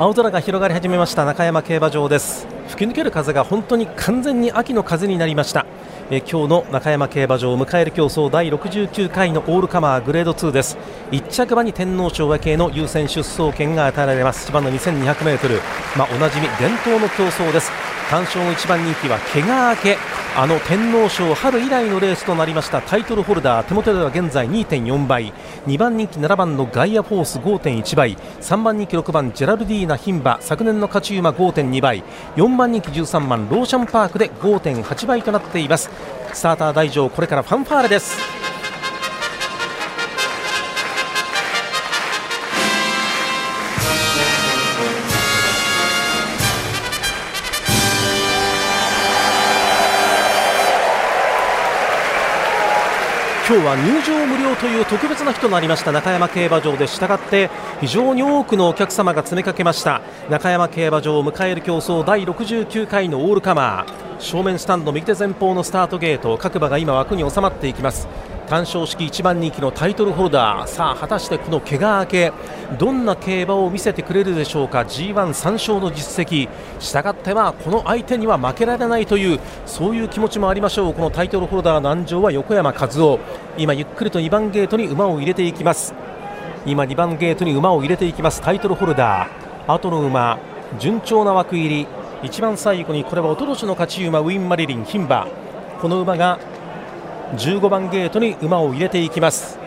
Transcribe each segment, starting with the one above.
青空が広がり始めました中山競馬場です。吹き抜ける風が本当に完全に秋の風になりました。え今日の中山競馬場を迎える競争第69回のオールカマーグレード2です。1着馬に天皇賞和系の優先出走権が与えられます。芝の 2200m、まあ、おなじみ伝統の競争です。単勝の1番人気は怪我明け。あの天皇賞春以来のレースとなりました。タイトルホルダー手元では現在2.4倍。2番人気7番のガイアフォース5.1倍。3番人気6番ジェラルディーナ牝馬。昨年の勝ち馬5.2倍。4番人気13番ローシャンパークで5.8倍となっています。スターター台上これからファンファーレです。今日は入場無料という特別な日となりました。中山競馬場でしたがって非常に多くのお客様が詰めかけました。中山競馬場を迎える競争第69回のオールカマー。正面スタンド右手前方のスタートゲート各馬が今枠に収まっていきます。単勝式1番人気のタイトルホルダー。さあ果たしてこの怪我明けどんな競馬を見せてくれるでしょうか？G1、3勝の実績。したがってはこの相手には負けられないというそういう気持ちもありましょう。このタイトルホルダー南條は横山和夫今ゆっくりと2番ゲートに馬を入れていきます。今2番ゲートに馬を入れていきます。タイトルホルダー。後の馬。順調な枠入り。一番最後にこれはおととしの勝ち馬ウィン・マリリン牝馬。この馬が15番ゲートに馬を入れていきます。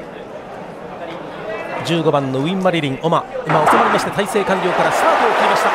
15番のウィン・マリリンオマ。今収まりまして体制完了からスタートを切りました。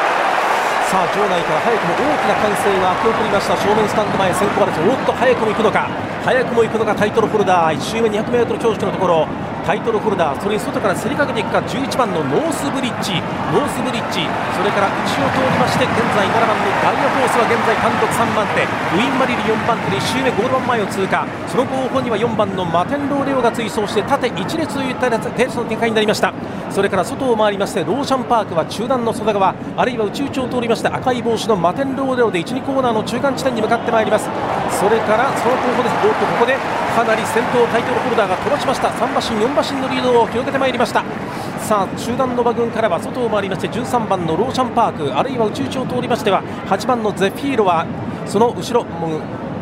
さあ場内から早くも大きな歓声が沸き起こりました。正面スタンド前先行争いおっと早くも行くのか。早くも行くのかタイトルホルダー。1周目 200m 強縮のところ。タイトルホルダーそれに外から競りかけていくか11番のノースブリッジ。ノースブリッジそれから内を通りまして現在7番のダイヤフォースは現在単独3番手。ウィン・マリリ4番手で1周目ゴール板前を通過。その後方には4番のマテンローレオが追走して縦1列といったレースの展開になりました。それから外を回りましてローシャンパークは中段の外側。あるいは内々を通りまして赤い帽子のマテンローレオで1、2コーナーの中間地点に向かってまいります。それからその後方です。おっとここでかなり先頭タイトルホルダーが飛ばしました。3馬身4馬身のリードを広げてまいりました。さあ中段の馬群からは外を回りまして13番のローシャンパークあるいは内々を通りましては8番のゼフィーロはその後ろ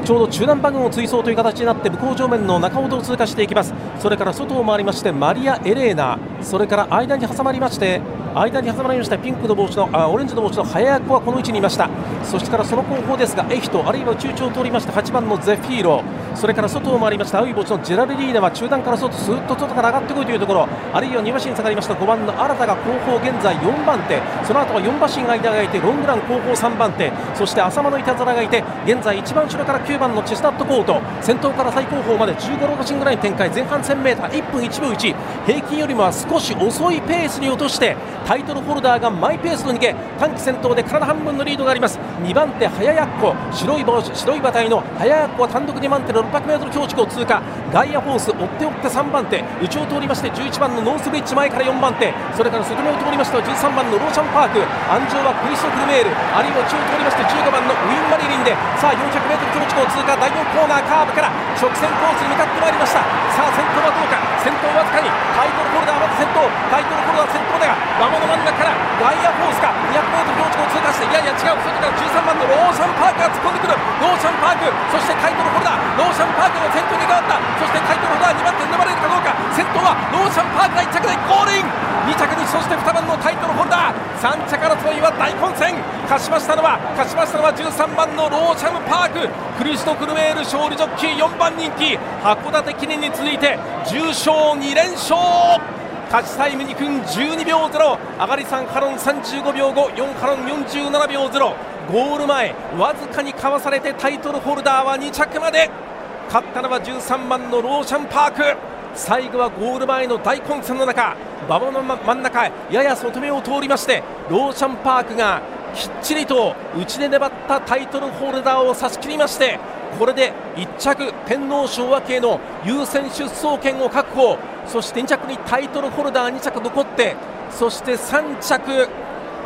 ちょうど中段馬群を追走という形になって向こう上面の中ほどを通過していきます。それから外を回りましてマリア・エレーナそれから間に挟まりまして間に挟まりました。ピンクの帽子のあオレンジの帽子の早役はこの位置にいました。そしてからその後方ですがエヒトあるいは中長を通りました。8番のゼフィーロ。それから外を回りました。青い帽子のジェラルディーナは中段から外スーッと外から上がってこいというところ。あるいは2馬身下がりました。5番の新たが後方現在4番手。その後は4馬身間がいてロングラン後方3番手。そして浅間のいたずらがいて現在一番後ろから9番のチェスタットコート。先頭から最後方まで15、6馬身ぐらいの展開。前半 1000m1 分1秒1平均よりもは少し遅いペースに落としてタイトルホルダーがマイペースの逃げ短期先頭で体半分のリードがあります。2番手早やっこ白い帽子白い馬体の早やっこは単独2番手の 600m 強軸を通過。ガイアフォース追って追って3番手内を通りまして11番のノースブリッジ前から4番手。それから外目を通りましては13番のローシャンパーク。安城はクリストフルメール。あるいは内を通りまして15番のウィン・マリリンで。さあ 400m 強軸を通過。第4コーナーカーブから直線コースに向かってまいりました。さあ先頭はどうか。先頭わずかに馬場の真ん中からガイアフォースか。200m 強軸を通過していやいや違う外から13番のローシャンパークが突っ込んでくる。ローシャンパーク。そしてタイトルホルダー。ローシャンパークの先頭に変わった。そしてタイトルホルダー2番手に粘れるかどうか。先頭はローシャンパークが1着でゴールイン。2着にそして2番のタイトルホルダー。3着争いは大混戦。勝ちましたのは勝ちましたのは13番のローシャンパーク。クリストフルメール勝利ジョッキー4番人気。函館記念に続いて重賞2連勝。勝ちタイム2分12秒0上がり3ハロン35秒54ハロン47秒0ゴール前わずかにかわされてタイトルホルダーは2着まで。勝ったのは13番のローシャンパーク。最後はゴール前の大混戦の中。馬場の真ん中やや外目を通りましてローシャンパークがきっちりと内で粘ったタイトルホルダーを差し切りましてこれで1着天皇賞和系の優先出走権を確保。そして2着にタイトルホルダー2着残って。そして3着。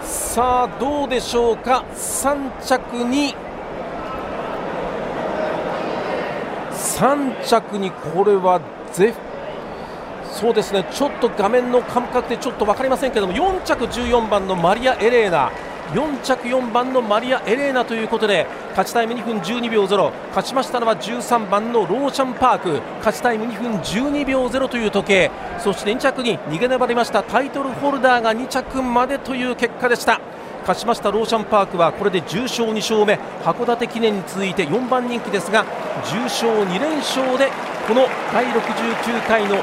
さあどうでしょうか。3着に3着にこれはゼそうですね。ちょっと画面の感覚でちょっと分かりませんけども4着14番のマリア・エレーナ。4着4番のマリア・エレーナということで勝ちタイム2分12秒0勝ちましたのは13番のローシャンパーク。勝ちタイム2分12秒0という時計。そして2着に逃げ粘りましたタイトルホルダーが2着までという結果でした。勝ちましたローシャンパークはこれで重賞2勝目。函館記念に続いて4番人気ですが重賞2連勝でこの第69回の、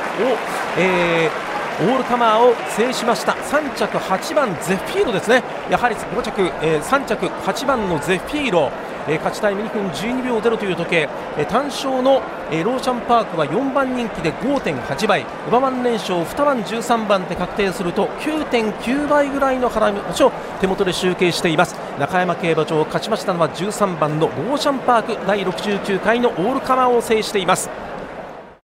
えーオールカマーを制しました。3着8番ゼフィーロですね。やはり5着、えー、3着8番のゼフィーロ。えー、勝ちタイム2分12秒0という時計、えー、単勝の、えー、ローシャンパークは4番人気で5.8倍。馬番連勝2番13番で確定すると9.9倍ぐらいの払い腰を手元で集計しています。中山競馬場勝ちましたのは13番のローシャンパーク第69回のオールカマーを制しています。